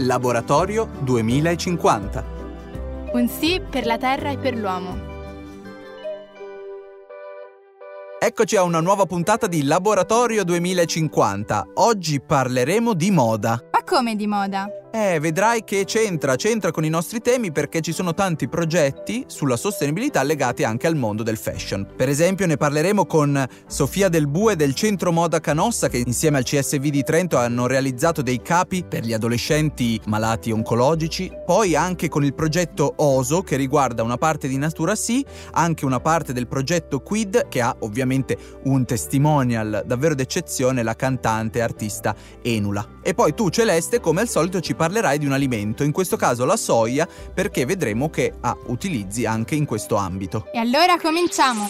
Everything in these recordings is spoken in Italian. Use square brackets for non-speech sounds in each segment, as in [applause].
Laboratorio 2050. Un sì per la Terra e per l'uomo. Eccoci a una nuova puntata di Laboratorio 2050. Oggi parleremo di moda. Ma come di moda? Eh, vedrai che c'entra, c'entra con i nostri temi perché ci sono tanti progetti sulla sostenibilità legati anche al mondo del fashion. Per esempio ne parleremo con Sofia Del Bue del Centro Moda Canossa che insieme al CSV di Trento hanno realizzato dei capi per gli adolescenti malati oncologici, poi anche con il progetto OSO che riguarda una parte di Natura Sì, anche una parte del progetto Quid che ha ovviamente un testimonial davvero d'eccezione, la cantante e artista Enula. E poi tu Celeste come al solito ci parlerai di un alimento, in questo caso la soia, perché vedremo che ha utilizzi anche in questo ambito. E allora cominciamo!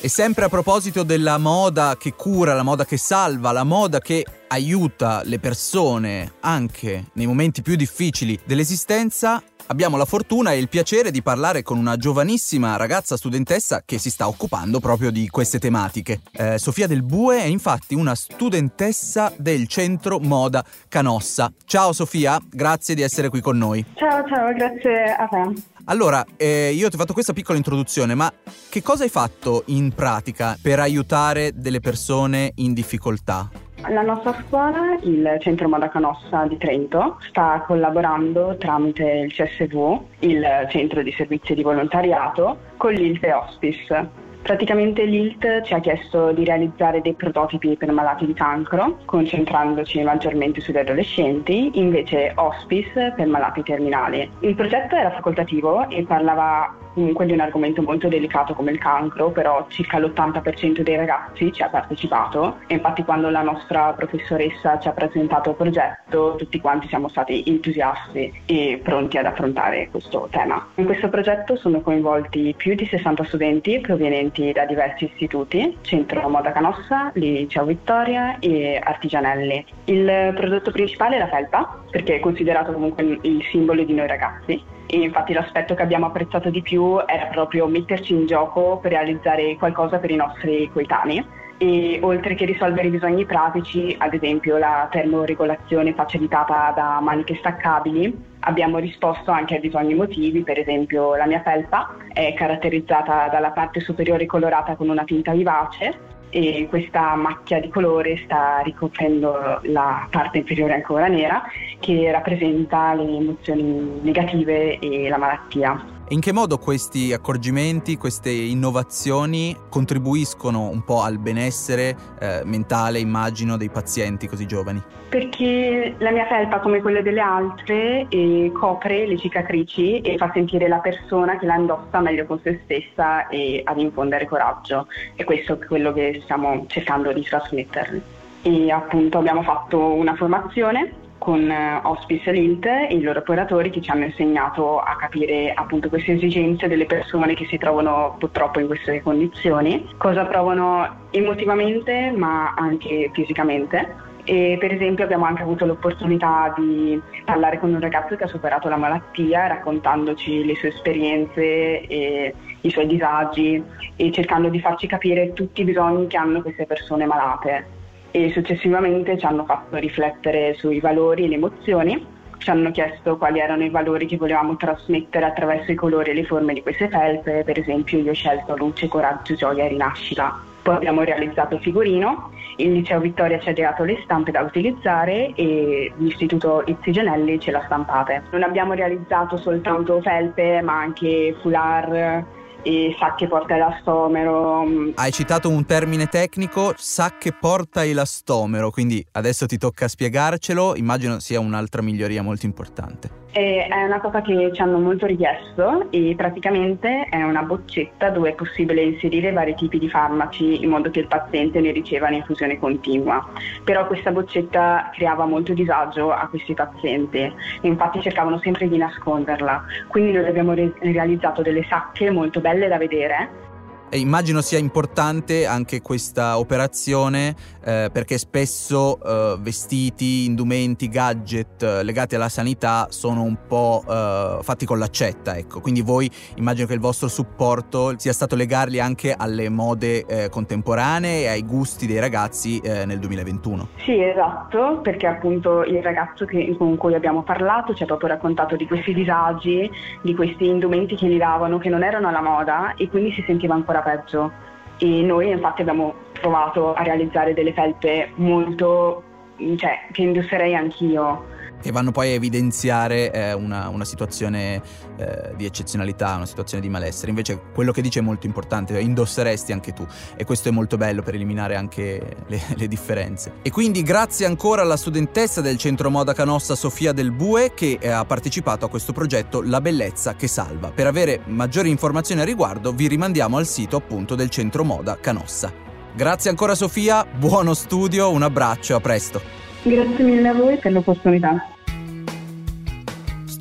E sempre a proposito della moda che cura, la moda che salva, la moda che aiuta le persone anche nei momenti più difficili dell'esistenza, abbiamo la fortuna e il piacere di parlare con una giovanissima ragazza studentessa che si sta occupando proprio di queste tematiche. Eh, Sofia Del Bue è infatti una studentessa del centro Moda Canossa. Ciao Sofia, grazie di essere qui con noi. Ciao, ciao, grazie a te. Allora, eh, io ti ho fatto questa piccola introduzione, ma che cosa hai fatto in pratica per aiutare delle persone in difficoltà? La nostra scuola, il Centro Moda Canossa di Trento, sta collaborando tramite il CSV, il Centro di Servizi di Volontariato, con l'ILTE Hospice. Praticamente l'ILT ci ha chiesto di realizzare dei prototipi per malati di cancro, concentrandoci maggiormente sugli adolescenti, invece Hospice per malati terminali. Il progetto era facoltativo e parlava comunque di un argomento molto delicato come il cancro, però circa l'80% dei ragazzi ci ha partecipato e infatti quando la nostra professoressa ci ha presentato il progetto tutti quanti siamo stati entusiasti e pronti ad affrontare questo tema. In questo progetto sono coinvolti più di 60 studenti provenienti da diversi istituti, Centro Moda Canossa, Liceo Vittoria e Artigianelli. Il prodotto principale è la felpa, perché è considerato comunque il simbolo di noi ragazzi e infatti l'aspetto che abbiamo apprezzato di più era proprio metterci in gioco per realizzare qualcosa per i nostri coetanei. E oltre che risolvere i bisogni pratici, ad esempio la termoregolazione facilitata da maniche staccabili, abbiamo risposto anche ai bisogni emotivi, per esempio la mia felpa è caratterizzata dalla parte superiore colorata con una tinta vivace e questa macchia di colore sta ricoprendo la parte inferiore ancora nera che rappresenta le emozioni negative e la malattia. In che modo questi accorgimenti, queste innovazioni contribuiscono un po' al benessere eh, mentale, immagino, dei pazienti così giovani? Perché la mia felpa, come quelle delle altre, eh, copre le cicatrici e fa sentire la persona che la indossa meglio con se stessa e ad infondere coraggio. E questo è quello che stiamo cercando di trasmetterli. E appunto abbiamo fatto una formazione con eh, Hospice e Lint i loro operatori che ci hanno insegnato a capire appunto queste esigenze delle persone che si trovano purtroppo in queste condizioni, cosa provano emotivamente ma anche fisicamente. E per esempio abbiamo anche avuto l'opportunità di parlare con un ragazzo che ha superato la malattia raccontandoci le sue esperienze e i suoi disagi e cercando di farci capire tutti i bisogni che hanno queste persone malate e successivamente ci hanno fatto riflettere sui valori e le emozioni, ci hanno chiesto quali erano i valori che volevamo trasmettere attraverso i colori e le forme di queste felpe, per esempio io ho scelto luce, coraggio, gioia e rinascita. Poi abbiamo realizzato il figurino, il liceo Vittoria ci ha dato le stampe da utilizzare e l'istituto Izzi Genelli ce l'ha stampate. Non abbiamo realizzato soltanto felpe ma anche foulard, e sacche porta elastomero. Hai citato un termine tecnico, sacche porta elastomero, quindi adesso ti tocca spiegarcelo, immagino sia un'altra miglioria molto importante. E è una cosa che ci hanno molto richiesto e praticamente è una boccetta dove è possibile inserire vari tipi di farmaci in modo che il paziente ne riceva un'infusione continua. Però questa boccetta creava molto disagio a questi pazienti infatti cercavano sempre di nasconderla. Quindi noi abbiamo re- realizzato delle sacche molto belle da vedere E immagino sia importante anche questa operazione eh, perché spesso eh, vestiti, indumenti, gadget eh, legati alla sanità sono un po' eh, fatti con l'accetta, ecco. Quindi voi immagino che il vostro supporto sia stato legarli anche alle mode eh, contemporanee e ai gusti dei ragazzi nel 2021. Sì, esatto, perché appunto il ragazzo che, con cui abbiamo parlato ci ha proprio raccontato di questi disagi, di questi indumenti che gli davano che non erano alla moda e quindi si sentiva ancora peggio. E noi infatti abbiamo provato a realizzare delle felpe molto, cioè, che indosserei anch'io che vanno poi a evidenziare eh, una, una, situazione eh, di eccezionalità, una situazione di malessere. Invece quello che dice è molto importante, indosseresti anche tu e questo è molto bello per eliminare anche le, [laughs] le differenze. E quindi grazie ancora alla studentessa del centro moda Canossa Sofia Del Bue che eh, ha partecipato a questo progetto La bellezza che salva. Per avere maggiori informazioni a riguardo vi rimandiamo al sito appunto del centro moda Canossa. Grazie ancora Sofia, buono studio, un abbraccio, a presto. Grazie mille a voi per l'opportunità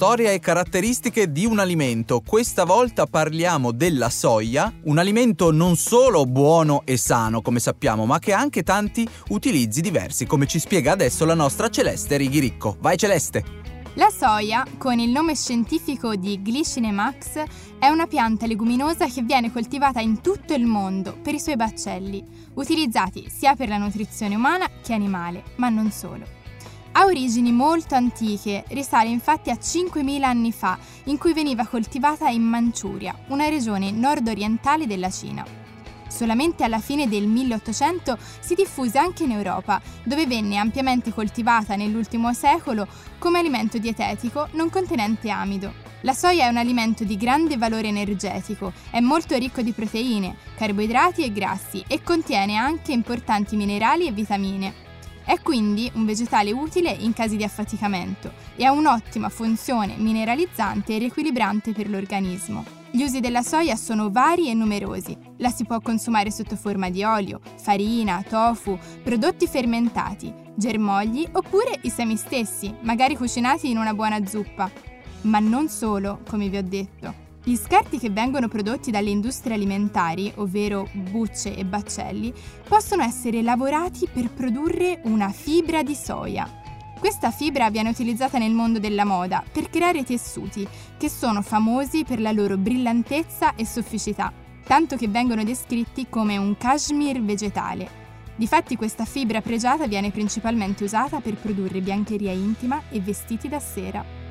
storia e caratteristiche di un alimento. Questa volta parliamo della soia, un alimento non solo buono e sano, come sappiamo, ma che ha anche tanti utilizzi diversi, come ci spiega adesso la nostra Celeste Righiricco. Vai Celeste! La soia, con il nome scientifico di Glycine max, è una pianta leguminosa che viene coltivata in tutto il mondo per i suoi baccelli, utilizzati sia per la nutrizione umana che animale, ma non solo. Ha origini molto antiche, risale infatti a 5.000 anni fa, in cui veniva coltivata in Manciuria, una regione nord-orientale della Cina. Solamente alla fine del 1800 si diffuse anche in Europa, dove venne ampiamente coltivata nell'ultimo secolo come alimento dietetico non contenente amido. La soia è un alimento di grande valore energetico, è molto ricco di proteine, carboidrati e grassi e contiene anche importanti minerali e vitamine. È quindi un vegetale utile in casi di affaticamento e ha un'ottima funzione mineralizzante e riequilibrante per l'organismo. Gli usi della soia sono vari e numerosi. La si può consumare sotto forma di olio, farina, tofu, prodotti fermentati, germogli oppure i semi stessi, magari cucinati in una buona zuppa. Ma non solo, come vi ho detto. Gli scarti che vengono prodotti dalle industrie alimentari, ovvero bucce e baccelli, possono essere lavorati per produrre una fibra di soia. Questa fibra viene utilizzata nel mondo della moda per creare tessuti che sono famosi per la loro brillantezza e sofficità, tanto che vengono descritti come un cashmere vegetale. Difatti questa fibra pregiata viene principalmente usata per produrre biancheria intima e vestiti da sera.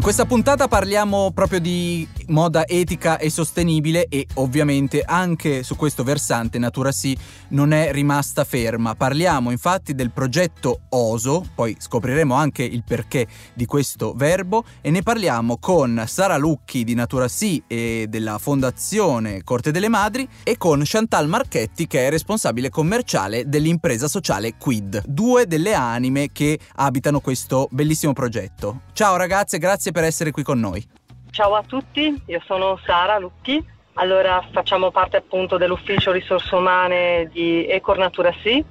In questa puntata parliamo proprio di moda etica e sostenibile e ovviamente anche su questo versante Natura Sì non è rimasta ferma. Parliamo infatti del progetto OSO, poi scopriremo anche il perché di questo verbo e ne parliamo con Sara Lucchi di Natura Sì e della Fondazione Corte delle Madri e con Chantal Marchetti che è responsabile commerciale dell'impresa sociale Quid, due delle anime che abitano questo bellissimo progetto. Ciao ragazze, grazie per essere qui con noi. Ciao a tutti, io sono Sara Lucchi, allora facciamo parte appunto dell'ufficio risorse umane di Ecor Natura Sì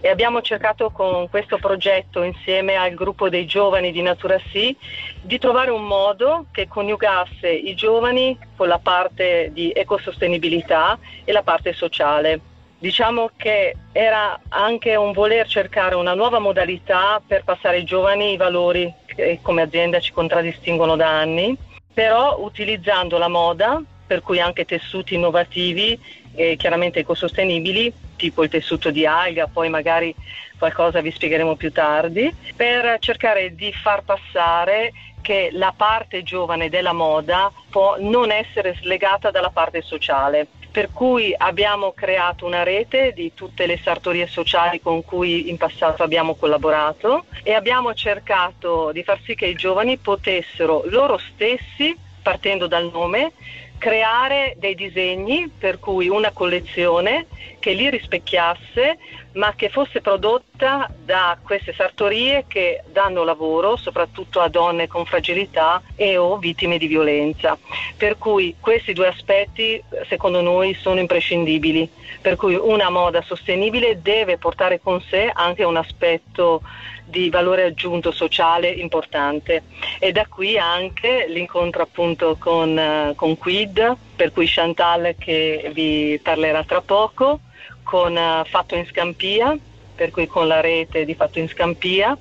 e abbiamo cercato con questo progetto insieme al gruppo dei giovani di Natura Sì di trovare un modo che coniugasse i giovani con la parte di ecosostenibilità e la parte sociale. Diciamo che era anche un voler cercare una nuova modalità per passare ai giovani i valori che come azienda ci contraddistinguono da anni però utilizzando la moda, per cui anche tessuti innovativi e chiaramente ecosostenibili, tipo il tessuto di alga, poi magari qualcosa vi spiegheremo più tardi, per cercare di far passare che la parte giovane della moda può non essere slegata dalla parte sociale. Per cui abbiamo creato una rete di tutte le sartorie sociali con cui in passato abbiamo collaborato e abbiamo cercato di far sì che i giovani potessero loro stessi, partendo dal nome, creare dei disegni per cui una collezione che li rispecchiasse, ma che fosse prodotta da queste sartorie che danno lavoro soprattutto a donne con fragilità e o vittime di violenza. Per cui questi due aspetti secondo noi sono imprescindibili, per cui una moda sostenibile deve portare con sé anche un aspetto di valore aggiunto sociale importante e da qui anche l'incontro appunto con, con Quid, per cui Chantal che vi parlerà tra poco, con uh, Fatto in Scampia, per cui con la rete di Fatto in Scampia,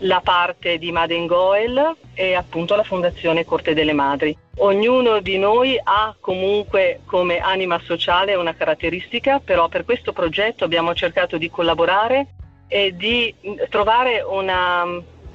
la parte di Maden Goel e appunto la Fondazione Corte delle Madri. Ognuno di noi ha comunque come anima sociale una caratteristica, però per questo progetto abbiamo cercato di collaborare e di trovare una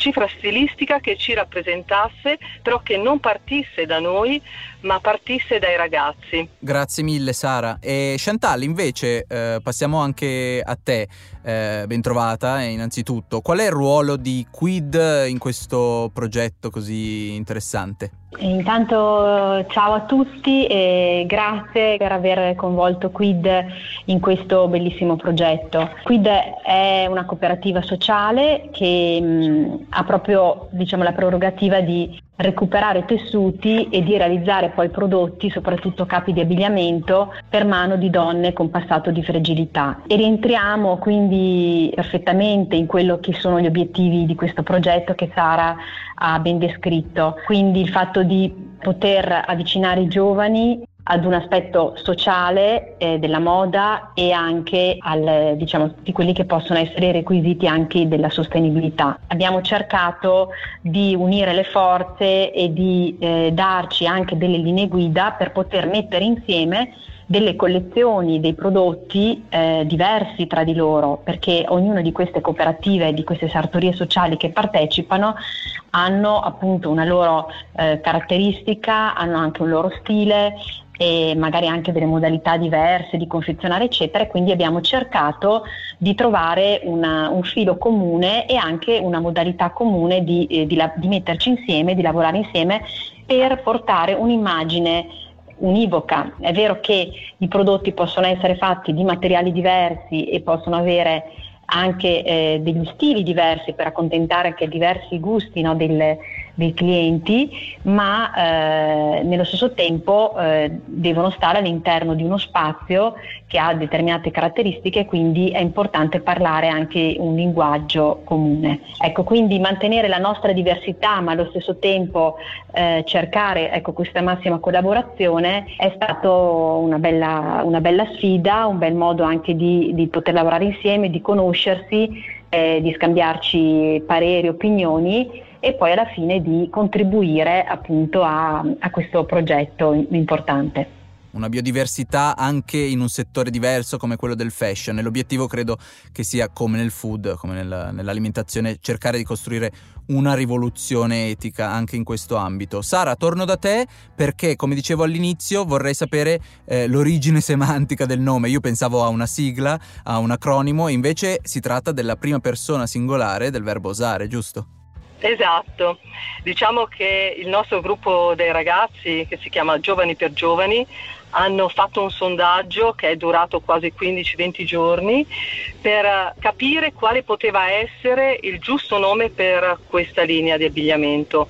cifra stilistica che ci rappresentasse, però che non partisse da noi, ma partisse dai ragazzi. Grazie mille Sara. E Chantal, invece, eh, passiamo anche a te. Eh, ben trovata, innanzitutto. Qual è il ruolo di Quid in questo progetto così interessante? Intanto ciao a tutti e grazie per aver coinvolto Quid in questo bellissimo progetto. Quid è una cooperativa sociale che mh, ha proprio diciamo, la prerogativa di recuperare tessuti e di realizzare poi prodotti, soprattutto capi di abbigliamento, per mano di donne con passato di fragilità. E rientriamo quindi perfettamente in quello che sono gli obiettivi di questo progetto che Sara ha ben descritto. Quindi il fatto di poter avvicinare i giovani ad un aspetto sociale eh, della moda e anche al, diciamo, di quelli che possono essere i requisiti anche della sostenibilità. Abbiamo cercato di unire le forze e di eh, darci anche delle linee guida per poter mettere insieme delle collezioni dei prodotti eh, diversi tra di loro, perché ognuna di queste cooperative, di queste sartorie sociali che partecipano, hanno appunto una loro eh, caratteristica, hanno anche un loro stile e magari anche delle modalità diverse di confezionare, eccetera. E quindi abbiamo cercato di trovare una, un filo comune e anche una modalità comune di, eh, di, di metterci insieme, di lavorare insieme per portare un'immagine univoca. È vero che i prodotti possono essere fatti di materiali diversi e possono avere anche eh, degli stili diversi per accontentare anche diversi gusti no, del, dei clienti, ma eh, nello stesso tempo eh, devono stare all'interno di uno spazio che ha determinate caratteristiche, quindi è importante parlare anche un linguaggio comune. Ecco, quindi mantenere la nostra diversità, ma allo stesso tempo eh, cercare ecco, questa massima collaborazione è stata una bella, una bella sfida, un bel modo anche di, di poter lavorare insieme, di conoscersi, di scambiarci pareri, opinioni e poi alla fine di contribuire appunto a, a questo progetto importante una biodiversità anche in un settore diverso come quello del fashion e l'obiettivo credo che sia come nel food, come nel, nell'alimentazione, cercare di costruire una rivoluzione etica anche in questo ambito. Sara, torno da te perché come dicevo all'inizio vorrei sapere eh, l'origine semantica del nome. Io pensavo a una sigla, a un acronimo, invece si tratta della prima persona singolare del verbo osare, giusto? Esatto, diciamo che il nostro gruppo dei ragazzi che si chiama Giovani per Giovani hanno fatto un sondaggio che è durato quasi 15-20 giorni per capire quale poteva essere il giusto nome per questa linea di abbigliamento.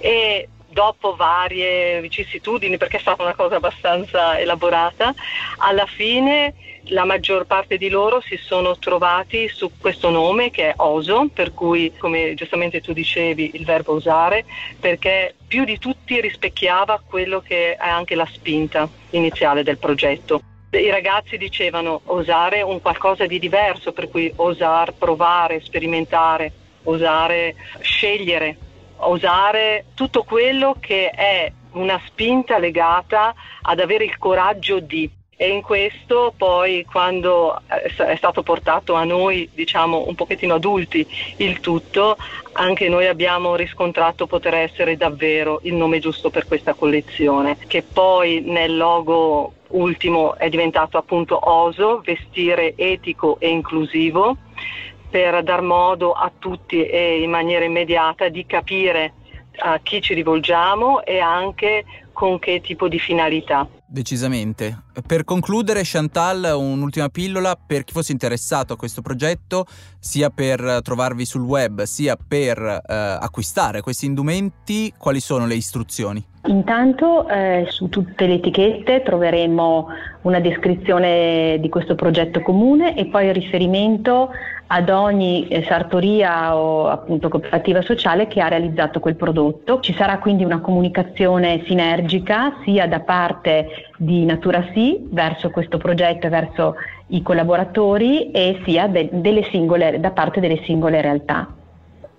E dopo varie vicissitudini, perché è stata una cosa abbastanza elaborata, alla fine la maggior parte di loro si sono trovati su questo nome che è oso, per cui come giustamente tu dicevi il verbo usare, perché più di tutti rispecchiava quello che è anche la spinta iniziale del progetto. I ragazzi dicevano osare un qualcosa di diverso, per cui osare provare, sperimentare, osare scegliere, osare tutto quello che è una spinta legata ad avere il coraggio di. E in questo poi quando è stato portato a noi diciamo un pochettino adulti il tutto anche noi abbiamo riscontrato poter essere davvero il nome giusto per questa collezione che poi nel logo ultimo è diventato appunto OSO, vestire etico e inclusivo per dar modo a tutti e in maniera immediata di capire a chi ci rivolgiamo e anche con che tipo di finalità. Decisamente. Per concludere, Chantal, un'ultima pillola per chi fosse interessato a questo progetto, sia per trovarvi sul web, sia per eh, acquistare questi indumenti, quali sono le istruzioni? Intanto eh, su tutte le etichette troveremo una descrizione di questo progetto comune e poi il riferimento ad ogni eh, sartoria o appunto cooperativa sociale che ha realizzato quel prodotto. Ci sarà quindi una comunicazione sinergica sia da parte di Natura Sì verso questo progetto e verso i collaboratori e sia de- singole, da parte delle singole realtà.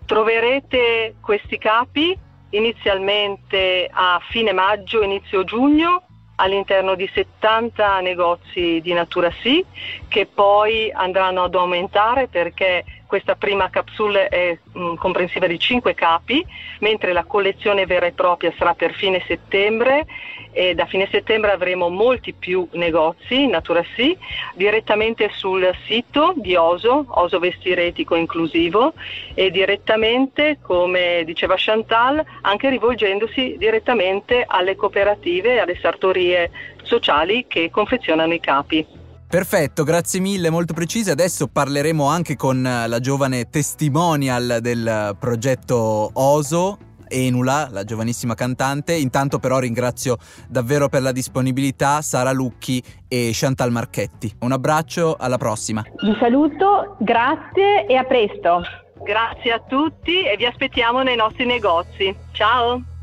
Troverete questi capi inizialmente a fine maggio, inizio giugno all'interno di 70 negozi di Natura Sì che poi andranno ad aumentare perché questa prima capsule è mh, mm, comprensiva di 5 capi, mentre la collezione vera e propria sarà per fine settembre e da fine settembre avremo molti più negozi Natura Sì direttamente sul sito di Oso, Oso Vestire Etico Inclusivo e direttamente, come diceva Chantal, anche rivolgendosi direttamente alle cooperative e alle sartorie sociali che confezionano i capi. Perfetto, grazie mille, molto precise. Adesso parleremo anche con la giovane testimonial del progetto Oso, Enula, la giovanissima cantante. Intanto però ringrazio davvero per la disponibilità Sara Lucchi e Chantal Marchetti. Un abbraccio, alla prossima. Vi saluto, grazie e a presto. Grazie a tutti e vi aspettiamo nei nostri negozi. Ciao!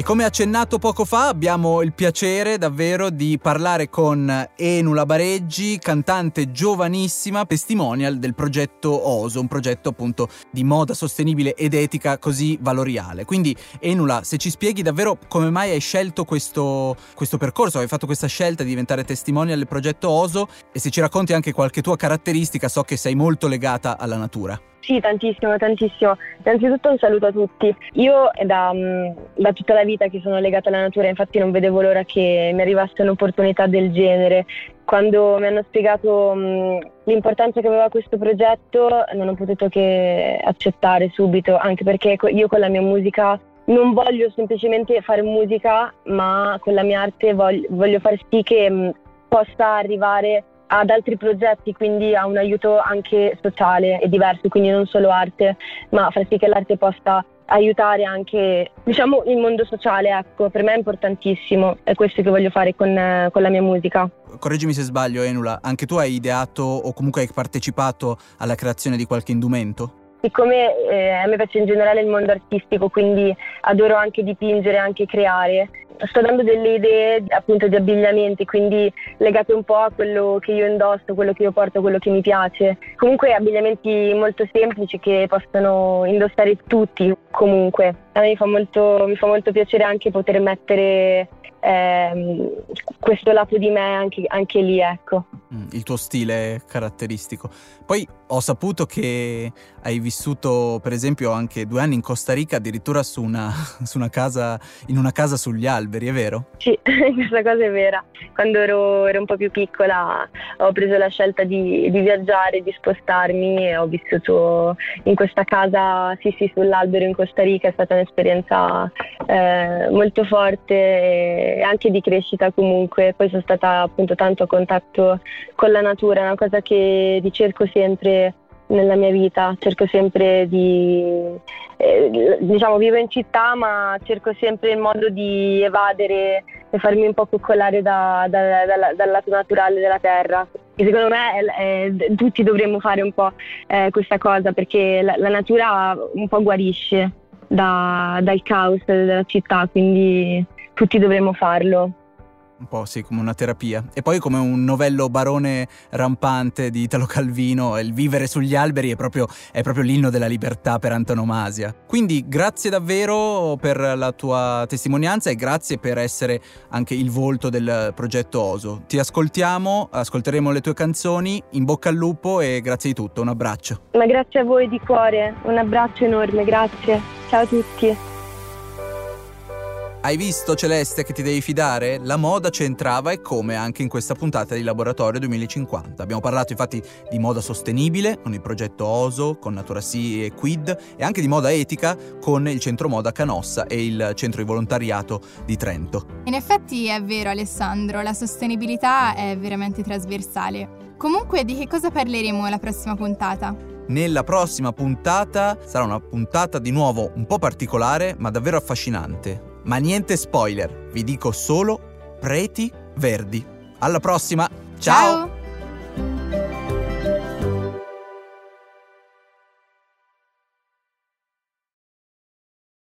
E come accennato poco fa abbiamo il piacere davvero di parlare con Enula Bareggi, cantante giovanissima, testimonial del progetto OSO, un progetto appunto di moda sostenibile ed etica così valoriale. Quindi Enula, se ci spieghi davvero come mai hai scelto questo, questo percorso, hai fatto questa scelta di diventare testimonial del progetto OSO e se ci racconti anche qualche tua caratteristica, so che sei molto legata alla natura. Sì, tantissimo, tantissimo. Innanzitutto un saluto a tutti. Io è da, mm, da, tutta la vita che sono legata alla natura, infatti non vedevo l'ora che mi arrivasse un'opportunità del genere. Quando mi hanno spiegato mm, l'importanza che aveva questo progetto non ho potuto che accettare subito, anche perché io con la mia musica non voglio semplicemente fare musica, ma con la mia arte voglio, voglio far sì che mm, possa arrivare ad altri progetti, quindi a un aiuto anche sociale e diverso, quindi non solo arte, ma far sì che l'arte possa aiutare anche diciamo, il mondo sociale, ecco, per me è importantissimo, è questo che voglio fare con, con la mia musica. Correggimi se sbaglio Enula, anche tu hai ideato o comunque hai partecipato alla creazione di qualche indumento? Siccome eh, a me piace in generale il mondo artistico, quindi adoro anche dipingere, anche creare, sto dando delle idee appunto di abbigliamenti, quindi legate un po' a quello che io indosso, quello che io porto, quello che mi piace. Comunque abbigliamenti molto semplici che possono indossare tutti comunque. A me mi fa molto, mi fa molto piacere anche poter mettere ehm, questo lato di me anche, anche lì, ecco. Mm, il tuo stile caratteristico. Poi ho saputo che hai vissuto, per esempio, anche due anni in Costa Rica, addirittura su una, [laughs] su una casa, in una casa sugli alberi, è vero? Sì, [laughs] questa cosa è vera. Quando ero, ero, un po' più piccola ho preso la scelta di, di, viaggiare, di spostarmi e ho vissuto in questa casa, sì sì, sull'albero in Costa Rica, è stata un'esperienza eh, molto forte e anche di crescita comunque. Poi sono stata appunto tanto a contatto con la natura, è una cosa che ricerco sempre nella mia vita, cerco sempre di, eh, diciamo, vivo in città ma cerco sempre il modo di evadere e farmi un po' coccolare da, da, da, dal lato naturale della terra. E secondo me eh, tutti dovremmo fare un po' eh, questa cosa perché la, la, natura un po' guarisce dal caos della città, quindi tutti dovremmo farlo un po' sì, come una terapia. E poi come un novello barone rampante di Italo Calvino, il vivere sugli alberi è proprio, è proprio l'inno della libertà per antonomasia. Quindi grazie davvero per la tua testimonianza e grazie per essere anche il volto del progetto Oso. Ti ascoltiamo, ascolteremo le tue canzoni, in bocca al lupo e grazie di tutto, un abbraccio. Ma grazie a voi di cuore, un abbraccio enorme, grazie. Ciao a tutti. Hai visto Celeste che ti devi fidare? La moda c'entrava e come anche in questa puntata di Laboratorio 2050. Abbiamo parlato infatti di moda sostenibile con il progetto OSO, con Natura Sì e Quid e anche di moda etica con il centro moda Canossa e il centro di volontariato di Trento. In effetti è vero Alessandro, la sostenibilità è veramente trasversale. Comunque di che cosa parleremo la prossima puntata? Nella prossima puntata sarà una puntata di nuovo un po' particolare ma davvero affascinante. Ma niente spoiler, vi dico solo preti verdi. Alla prossima, ciao. Ciao.